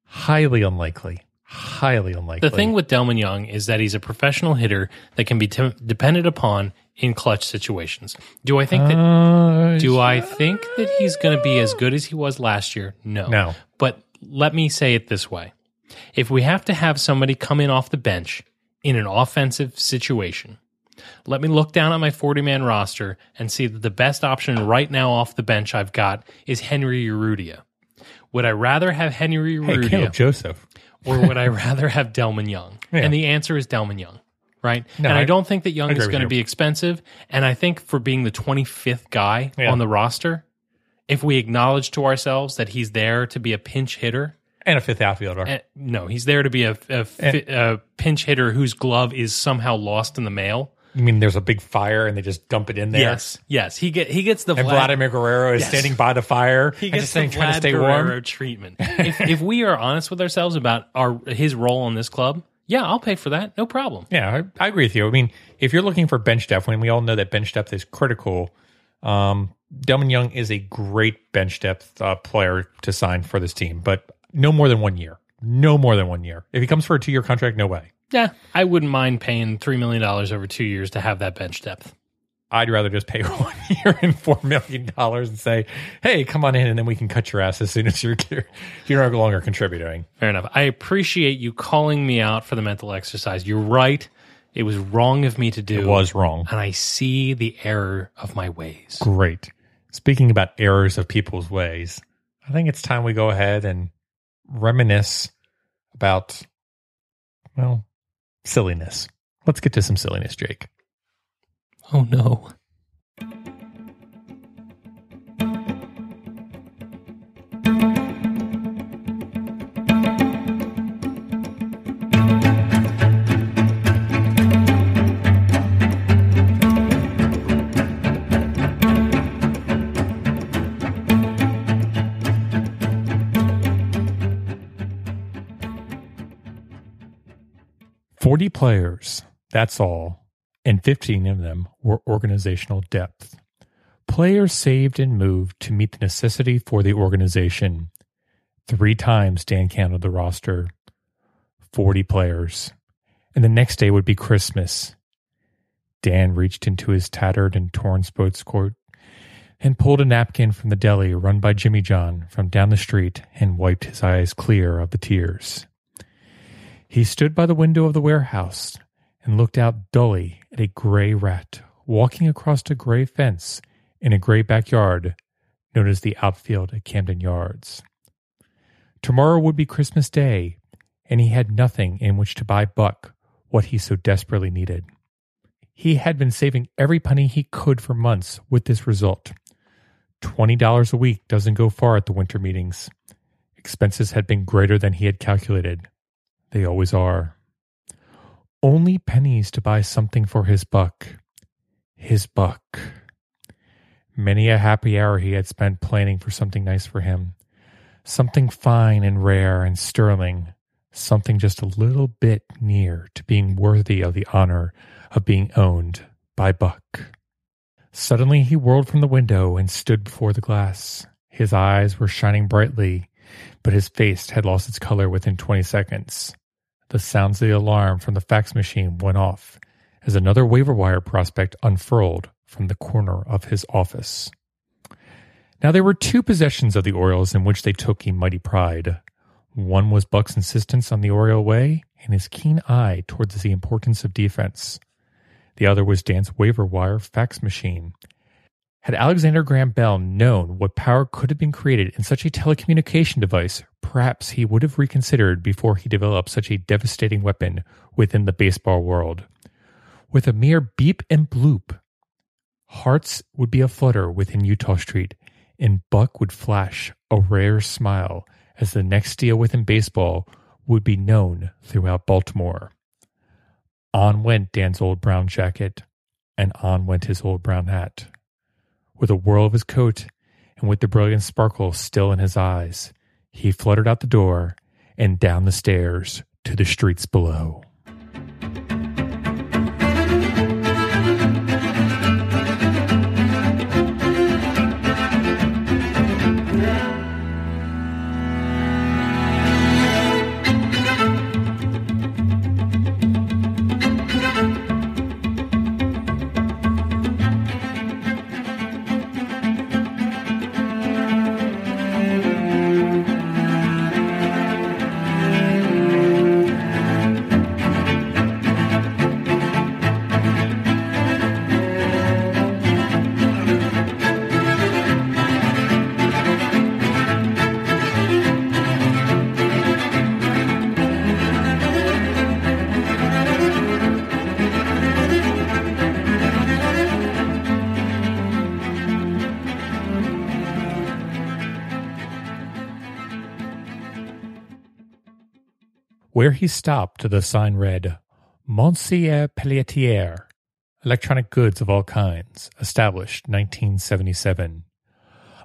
highly unlikely. Highly unlikely.
The thing with Delmon Young is that he's a professional hitter that can be t- depended upon in clutch situations. Do I think that?
Uh,
do I think that he's going to be as good as he was last year? No.
No.
But let me say it this way: if we have to have somebody come in off the bench in an offensive situation, let me look down at my 40 man roster and see that the best option right now off the bench I've got is Henry Urrutia. Would I rather have Henry
hey,
Urrutia?
Caleb Joseph.
or would I rather have Delmon Young?
Yeah.
And the answer is Delmon Young, right?
No,
and I,
I-
don't think that Young is going to be expensive. And I think for being the 25th guy
Yeah.
on the roster, if we acknowledge to ourselves that he's there to be a pinch hitter,
And a fifth outfielder.
eh, no, he's there to be a, a, fi- a pinch hitter whose glove is somehow lost in the mail.
You mean there's a big fire and they just dump it in there?
Yes, yes, he get he gets the
And
Vlad-
Vladimir Guerrero is
Yes.
standing by the fire
he
and
gets
just saying,
the
trying to stay
Guerrero
warm.
treatment. if, if we are honest with ourselves about our his role in this club, yeah, I'll pay for that, no problem.
Yeah, I, I agree with you. I mean, if you're looking for bench depth, when we all know that bench depth is critical, um, Delmon Young is a great bench depth uh, player to sign for this team, but no more than one year. No more than one year. If he comes for a two year contract, no way.
Yeah, I wouldn't mind paying three million dollars over two years to have that bench depth.
I'd rather just pay one year and four million dollars and say, "Hey, come on in," and then we can cut your ass as soon as you're you're no longer contributing.
Fair enough. I appreciate you calling me out for the mental exercise. You're right. It was wrong of me to do.
It was wrong.
and I see the error of my ways.
Great. Speaking about errors of people's ways, I think it's time we go ahead and reminisce about, well, silliness. Let's get to some silliness, Jake.
Oh no.
Forty players, that's all, and 15 of them were organizational depth. Players saved and moved to meet the necessity for the organization. Three times Dan counted the roster 40 players. And the next day would be Christmas. Dan reached into his tattered and torn sports coat and pulled a napkin from the deli run by Jimmy John from down the street and wiped his eyes clear of the tears. He stood by the window of the warehouse and looked out dully at a gray rat walking across a gray fence in a gray backyard known as the outfield at Camden Yards. Tomorrow would be Christmas Day, and he had nothing in which to buy Buck what he so desperately needed. He had been saving every penny he could for months with this result. $20 a week doesn't go far at the winter meetings. Expenses had been greater than he had calculated. They always are. Only pennies to buy something for his buck. His buck. Many a happy hour he had spent planning for something nice for him. Something fine and rare and sterling, something just a little bit near to being worthy of the honor of being owned by Buck. Suddenly he whirled from the window and stood before the glass. His eyes were shining brightly, but his face had lost its color within 20 seconds. The sounds of the alarm from the fax machine went off as another waiver wire prospect unfurled from the corner of his office. Now there were two possessions of the Orioles in which they took a mighty pride. One was Buck's insistence on the Oriole way and his keen eye towards the importance of defense. The other was Dan's waiver wire fax machine. Had Alexander Graham Bell known what power could have been created in such a telecommunication device, perhaps he would have reconsidered before he developed such a devastating weapon within the baseball world. With a mere beep and bloop, hearts would be aflutter within Eutaw Street, and Buck would flash a rare smile as the next deal within baseball would be known throughout Baltimore. On went Dan's old brown jacket, and on went his old brown hat. With a whirl of his coat, and with the brilliant sparkle still in his eyes, he fluttered out the door and down the stairs to the streets below. Where he stopped, the sign read, Monsieur Pelletier, electronic goods of all kinds, established 1977.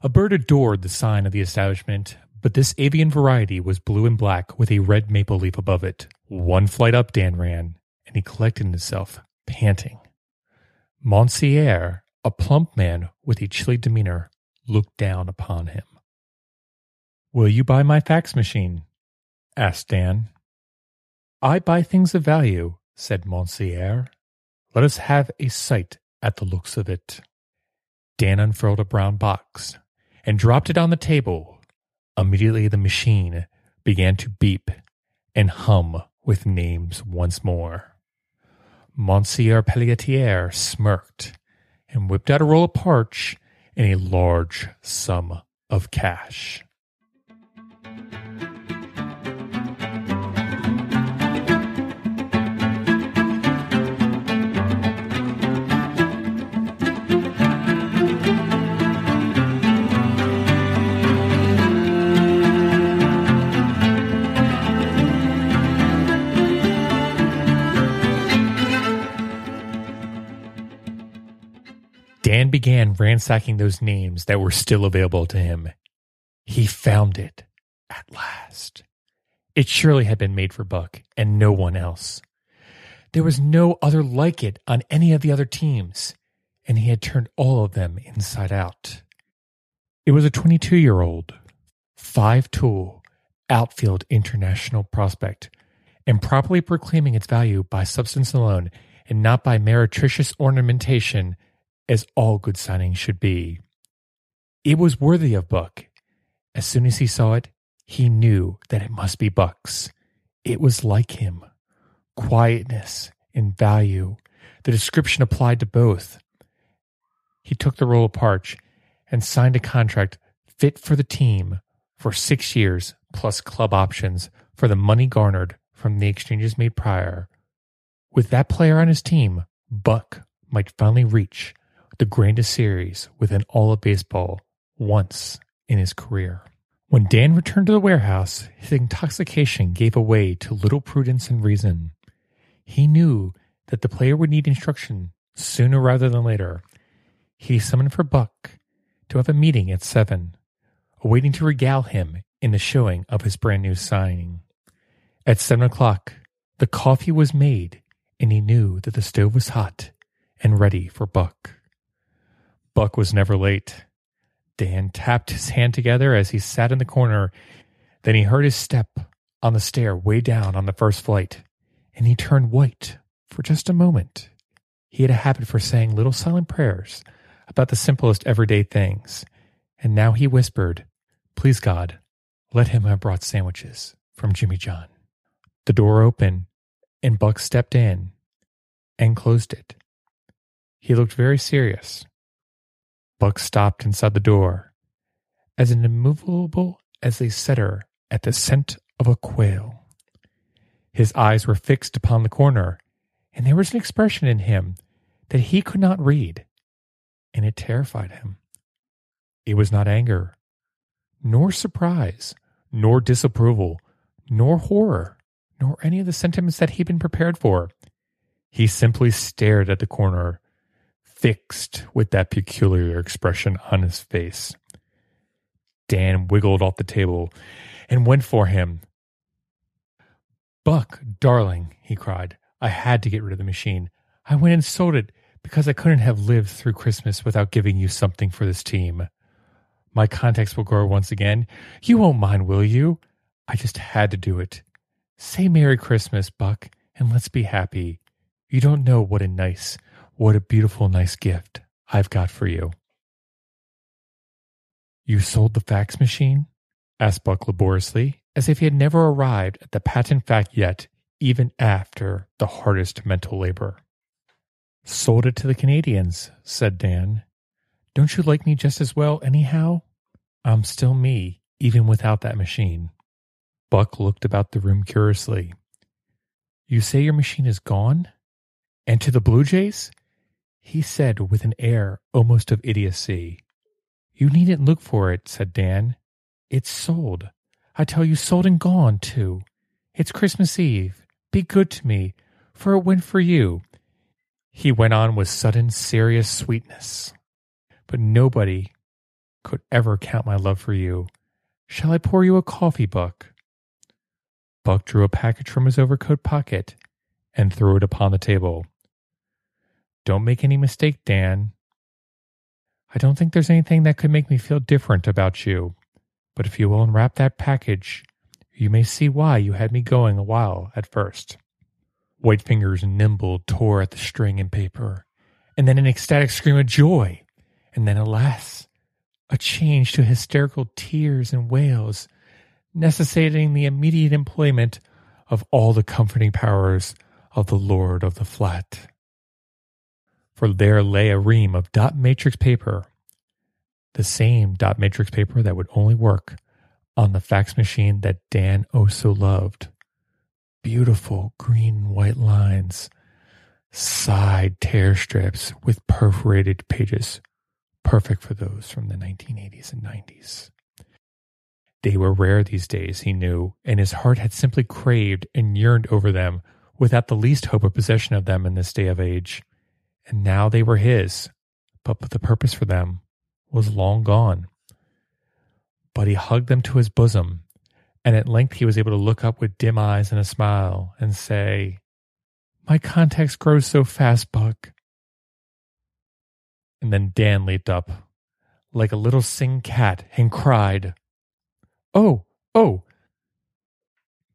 A bird adored the sign of the establishment, but this avian variety was blue and black with a red maple leaf above it. One flight up Dan ran, and he collected himself, panting. Monsieur, a plump man with a chilly demeanor, looked down upon him. Will you buy my fax machine? asked Dan. I buy things of value, said Monsieur. Let us have a sight at the looks of it. Dan unfurled a brown box and dropped it on the table. Immediately the machine began to beep and hum with names once more. Monsieur Pelletier smirked and whipped out a roll of parch and a large sum of cash. Began ransacking those names that were still available to him. He found it at last. It surely had been made for Buck and no one else. There was no other like it on any of the other teams, and he had turned all of them inside out. It was a 22 year old, five tool, outfield international prospect, and properly proclaiming its value by substance alone and not by meretricious ornamentation as all good signings should be. It was worthy of Buck. As soon as he saw it, he knew that it must be Buck's. It was like him. Quietness and value. The description applied to both. He took the roll of parch and signed a contract fit for the team for six years plus club options for the money garnered from the exchanges made prior. With that player on his team, Buck might finally reach the grandest series within all of baseball once in his career. When Dan returned to the warehouse, his intoxication gave way to little prudence and reason. He knew that the player would need instruction sooner rather than later. He summoned for Buck to have a meeting at seven, awaiting to regale him in the showing of his brand new signing. At seven o'clock, the coffee was made, and he knew that the stove was hot and ready for Buck. Buck was never late. Dan tapped his hand together as he sat in the corner. Then he heard his step on the stair way down on the first flight, and he turned white for just a moment. He had a habit for saying little silent prayers about the simplest everyday things, and now he whispered, Please God, let him have brought sandwiches from Jimmy John. The door opened, and Buck stepped in and closed it. He looked very serious. Buck stopped inside the door, as immovable as a setter at the scent of a quail. His eyes were fixed upon the corner, and there was an expression in him that he could not read, and it terrified him. It was not anger, nor surprise, nor disapproval, nor horror, nor any of the sentiments that he'd been prepared for. He simply stared at the corner, fixed with that peculiar expression on his face. Dan wiggled off the table and went for him. Buck, darling, he cried, I had to get rid of the machine. I went and sold it because I couldn't have lived through Christmas without giving you something for this team. My contacts will grow once again. You won't mind, will you? I just had to do it. Say Merry Christmas, Buck, and let's be happy. You don't know what a nice, what a beautiful, nice gift I've got for you. You sold the fax machine? asked Buck laboriously, as if he had never arrived at the patent fact yet, even after the hardest mental labor. Sold it to the Canadians, said Dan. Don't you like me just as well, anyhow? I'm still me, even without that machine. Buck looked about the room curiously. You say your machine is gone? And to the Blue Jays? He said with an air almost of idiocy. You needn't look for it, said Dan. It's sold. I tell you, sold and gone, too. It's Christmas Eve. Be good to me, for it went for you. He went on with sudden serious sweetness. But nobody could ever count my love for you. Shall I pour you a coffee, Buck? Buck drew a package from his overcoat pocket and threw it upon the table. Don't make any mistake, Dan. I don't think there's anything that could make me feel different about you. But if you will unwrap that package, you may see why you had me going a while at first. White fingers nimble tore at the string and paper, and then an ecstatic scream of joy, and then, alas, a change to hysterical tears and wails, necessitating the immediate employment of all the comforting powers of the Lord of the Flat. For there lay a ream of dot matrix paper, the same dot matrix paper that would only work on the fax machine that Dan oh so loved. Beautiful green and white lines, side tear strips with perforated pages perfect for those from the 1980s and 90s. They were rare these days, he knew, and his heart had simply craved and yearned over them without the least hope of possession of them in this day of age. And now they were his, but the purpose for them was long gone. But he hugged them to his bosom, and at length he was able to look up with dim eyes and a smile and say, My contacts grow so fast, Buck. And then Dan leaped up like a little sing cat and cried, Oh, oh.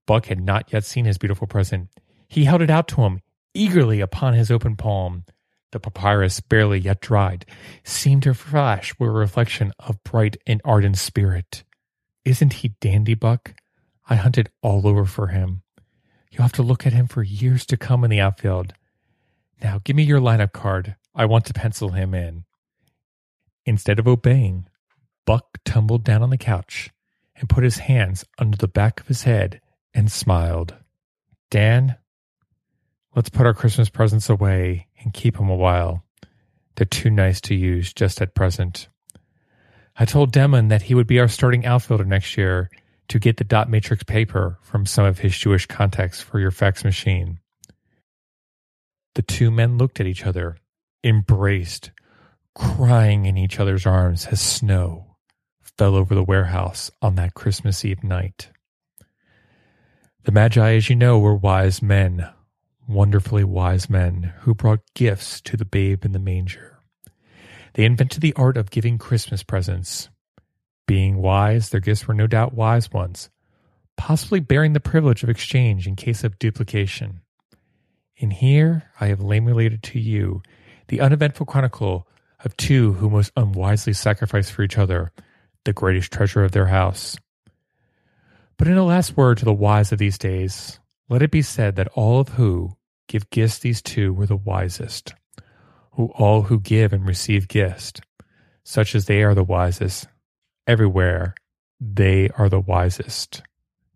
Buck had not yet seen his beautiful present. He held it out to him eagerly upon his open palm. The papyrus, barely yet dried, seemed to flash with a reflection of bright and ardent spirit. Isn't he dandy, Buck? I hunted all over for him. You'll have to look at him for years to come in the outfield. Now, give me your lineup card. I want to pencil him in. Instead of obeying, Buck tumbled down on the couch and put his hands under the back of his head and smiled. Dan, let's put our Christmas presents away and keep them a while. They're too nice to use just at present. I told Delmon that he would be our starting outfielder next year to get the dot matrix paper from some of his Jewish contacts for your fax machine. The two men looked at each other embraced, crying in each other's arms as snow fell over the warehouse on that Christmas Eve night. The Magi, as you know, were wise men, wonderfully wise men who brought gifts to the babe in the manger. They invented the art of giving Christmas presents. Being wise, their gifts were no doubt wise ones, possibly bearing the privilege of exchange in case of duplication. And here I have lamely related to you the uneventful chronicle of two who most unwisely sacrificed for each other the greatest treasure of their house. But in a last word to the wise of these days, let it be said that all of who give gifts these two were the wisest, who all who give and receive gifts, such as they are the wisest, everywhere they are the wisest.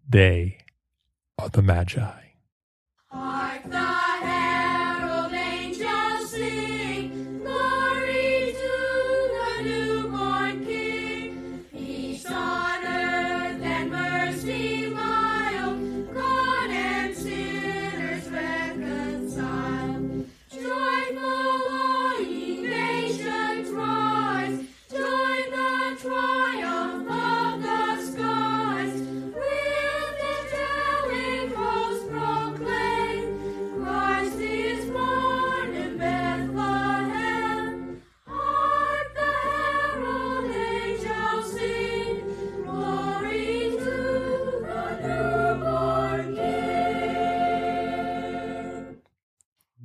They are the Magi.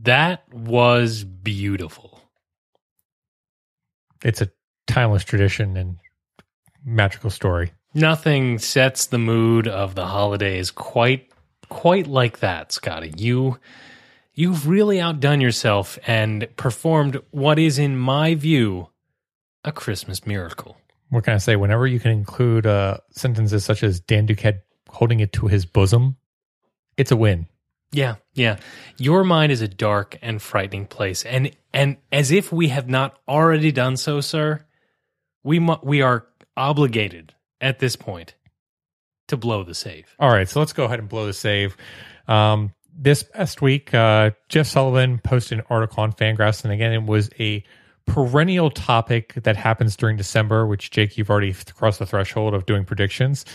That was beautiful.
It's a timeless tradition and magical story.
Nothing sets the mood of the holidays quite quite like that, Scotty. You you've really outdone yourself and performed what is in my view a Christmas miracle.
What can I say? Whenever you can include uh, sentences such as Dan Duquette holding it to his bosom, it's a win.
Yeah, yeah. Your mind is a dark and frightening place, and and as if we have not already done so, sir, we mu- we are obligated at this point to blow the save.
All right, so let's go ahead and blow the save. Um, this past week, uh, Jeff Sullivan posted an article on Fangraphs, and again, it was a perennial topic that happens during December, which Jake, you've already crossed the threshold of doing predictions,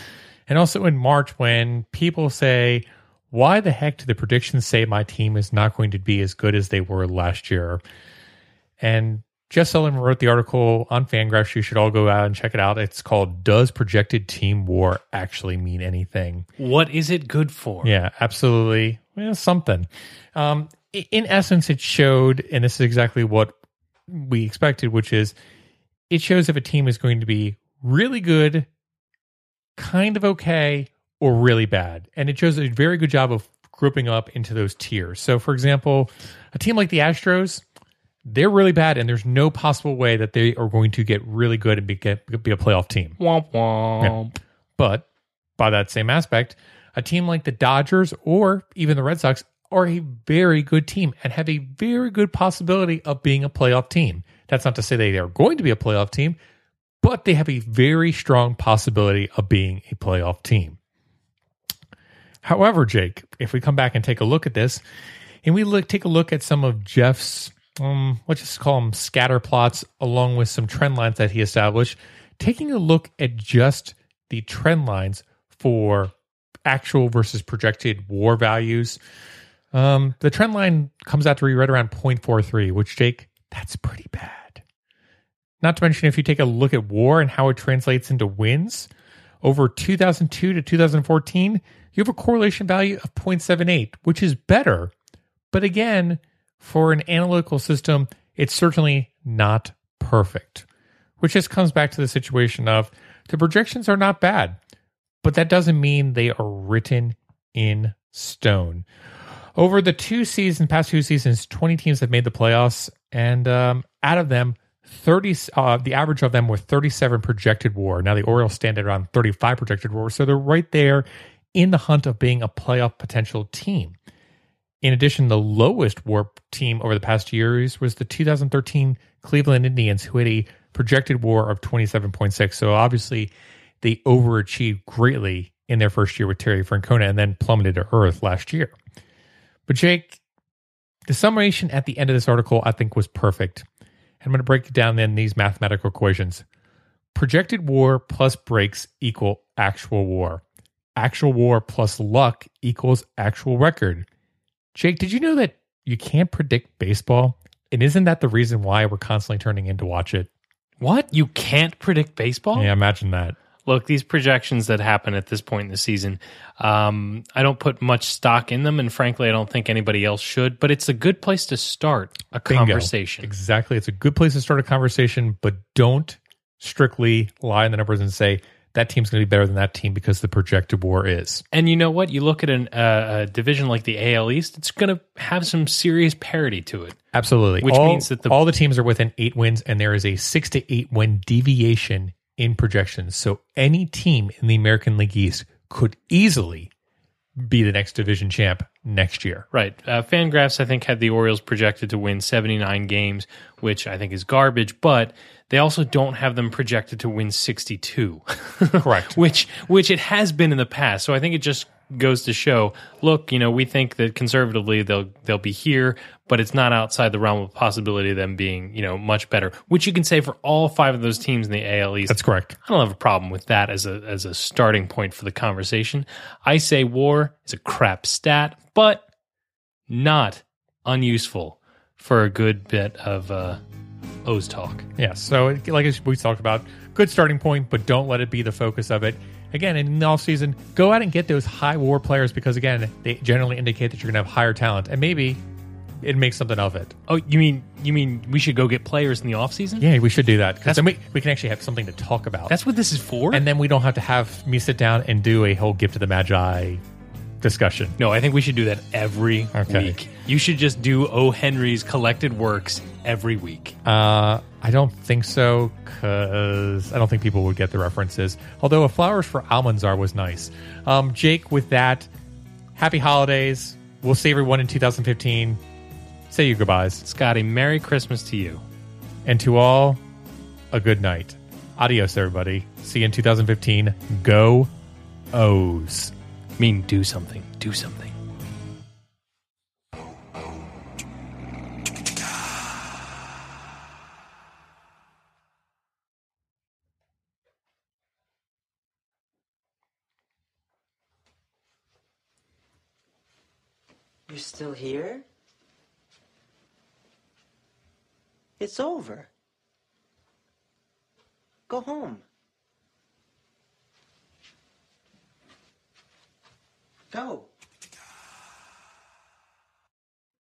and also in March when people say, "Why the heck do the predictions say my team is not going to be as good as they were last year?" And Jeff Sullivan wrote the article on Fangraphs. You should all go out and check it out. It's called "Does Projected Team War Actually Mean Anything?"
What is it good for?
Yeah, absolutely. Well, something. Um, in essence, it showed, and this is exactly what we expected, which is it shows if a team is going to be really good, kind of okay, or really bad. And it shows a very good job of grouping up into those tiers. So, for example, a team like the Astros, they're really bad, and there's no possible way that they are going to get really good and be, get, be a playoff team.
Womp womp.
But by that same aspect, a team like the Dodgers or even the Red Sox are a very good team and have a very good possibility of being a playoff team. That's not to say they are going to be a playoff team, but they have a very strong possibility of being a playoff team. However, Jake, if we come back and take a look at this, and we look take a look at some of Jeff's um, let's just call them scatter plots along with some trend lines that he established, taking a look at just the trend lines for actual versus projected war values. Um, the trend line comes out to be right around 0.43, which Jake, that's pretty bad. Not to mention if you take a look at war and how it translates into wins, over 2002 to 2014, you have a correlation value of 0.78, which is better. But again, for an analytical system, it's certainly not perfect, which just comes back to the situation of the projections are not bad, but that doesn't mean they are written in stone. Over the two seasons, past two seasons, 20 teams have made the playoffs, and um, out of them, 30, uh, the average of them were 37 projected war. Now the Orioles stand at around 35 projected war, so they're right there in the hunt of being a playoff potential team. In addition, the lowest WARP team over the past years was the 2013 Cleveland Indians, who had a projected WAR of 27.6. So obviously, they overachieved greatly in their first year with Terry Francona and then plummeted to earth last year. But Jake, the summation at the end of this article, I think, was perfect. I'm going to break down then these mathematical equations. projected war plus breaks equal actual war. Actual war plus luck equals actual record. Jake, did you know that you can't predict baseball? And isn't that the reason why we're constantly turning in to watch it?
What? You can't predict baseball?
Yeah, imagine that.
Look, these projections that happen at this point in the season, um, I don't put much stock in them, and frankly, I don't think anybody else should. But it's a good place to start a
Bingo.
conversation.
Exactly. It's a good place to start a conversation, but don't strictly lie on the numbers and say that team's going to be better than that team because the projected war is.
And you know what? You look at an, uh, a division like the AL East; it's going to have some serious parity to it.
Absolutely.
Which
all,
means that the-
all the teams are within eight wins, and there is a six to eight win deviation in projections. So any team in the American League East could easily be the next division champ next year.
Right. Uh, Fangraphs, I think, had the Orioles projected to win 79 games, which I think is garbage, but they also don't have them projected to win 62.
Correct.
which which it has been in the past. So I think it just goes to show, look, you know, we think that conservatively they'll they'll be here, but it's not outside the realm of possibility of them being, you know, much better. Which you can say for all five of those teams in the AL East.
That's correct.
I don't have a problem with that as a as a starting point for the conversation. I say WAR is a crap stat, but not unuseful for a good bit of uh, O's talk.
Yeah. So, it- like we talked about, good starting point, but don't let it be the focus of it. Again, in the offseason, go out and get those high war players because, again, they generally indicate that you're going to have higher talent. And maybe it makes something of it.
Oh, you mean you mean we should go get players in the offseason?
Yeah, we should do that because then we, we can actually have something to talk about.
That's what this is for?
and then we don't have to have me sit down and do a whole gift to the magi discussion.
no, I think we should do that every
Okay.
week. You should just do O. Henry's collected works every week.
Uh, I don't think so because I don't think people would get the references. Although a flowers for Almanzar was nice. Um, Jake, with that, happy holidays. We'll see everyone in 2015. Say your goodbyes.
Scotty, Merry Christmas to you.
And to all, a good night. Adios, everybody. See you in 2015. Go O's.
Mean, do something. Do something.
You're still here? It's over. Go home. Go.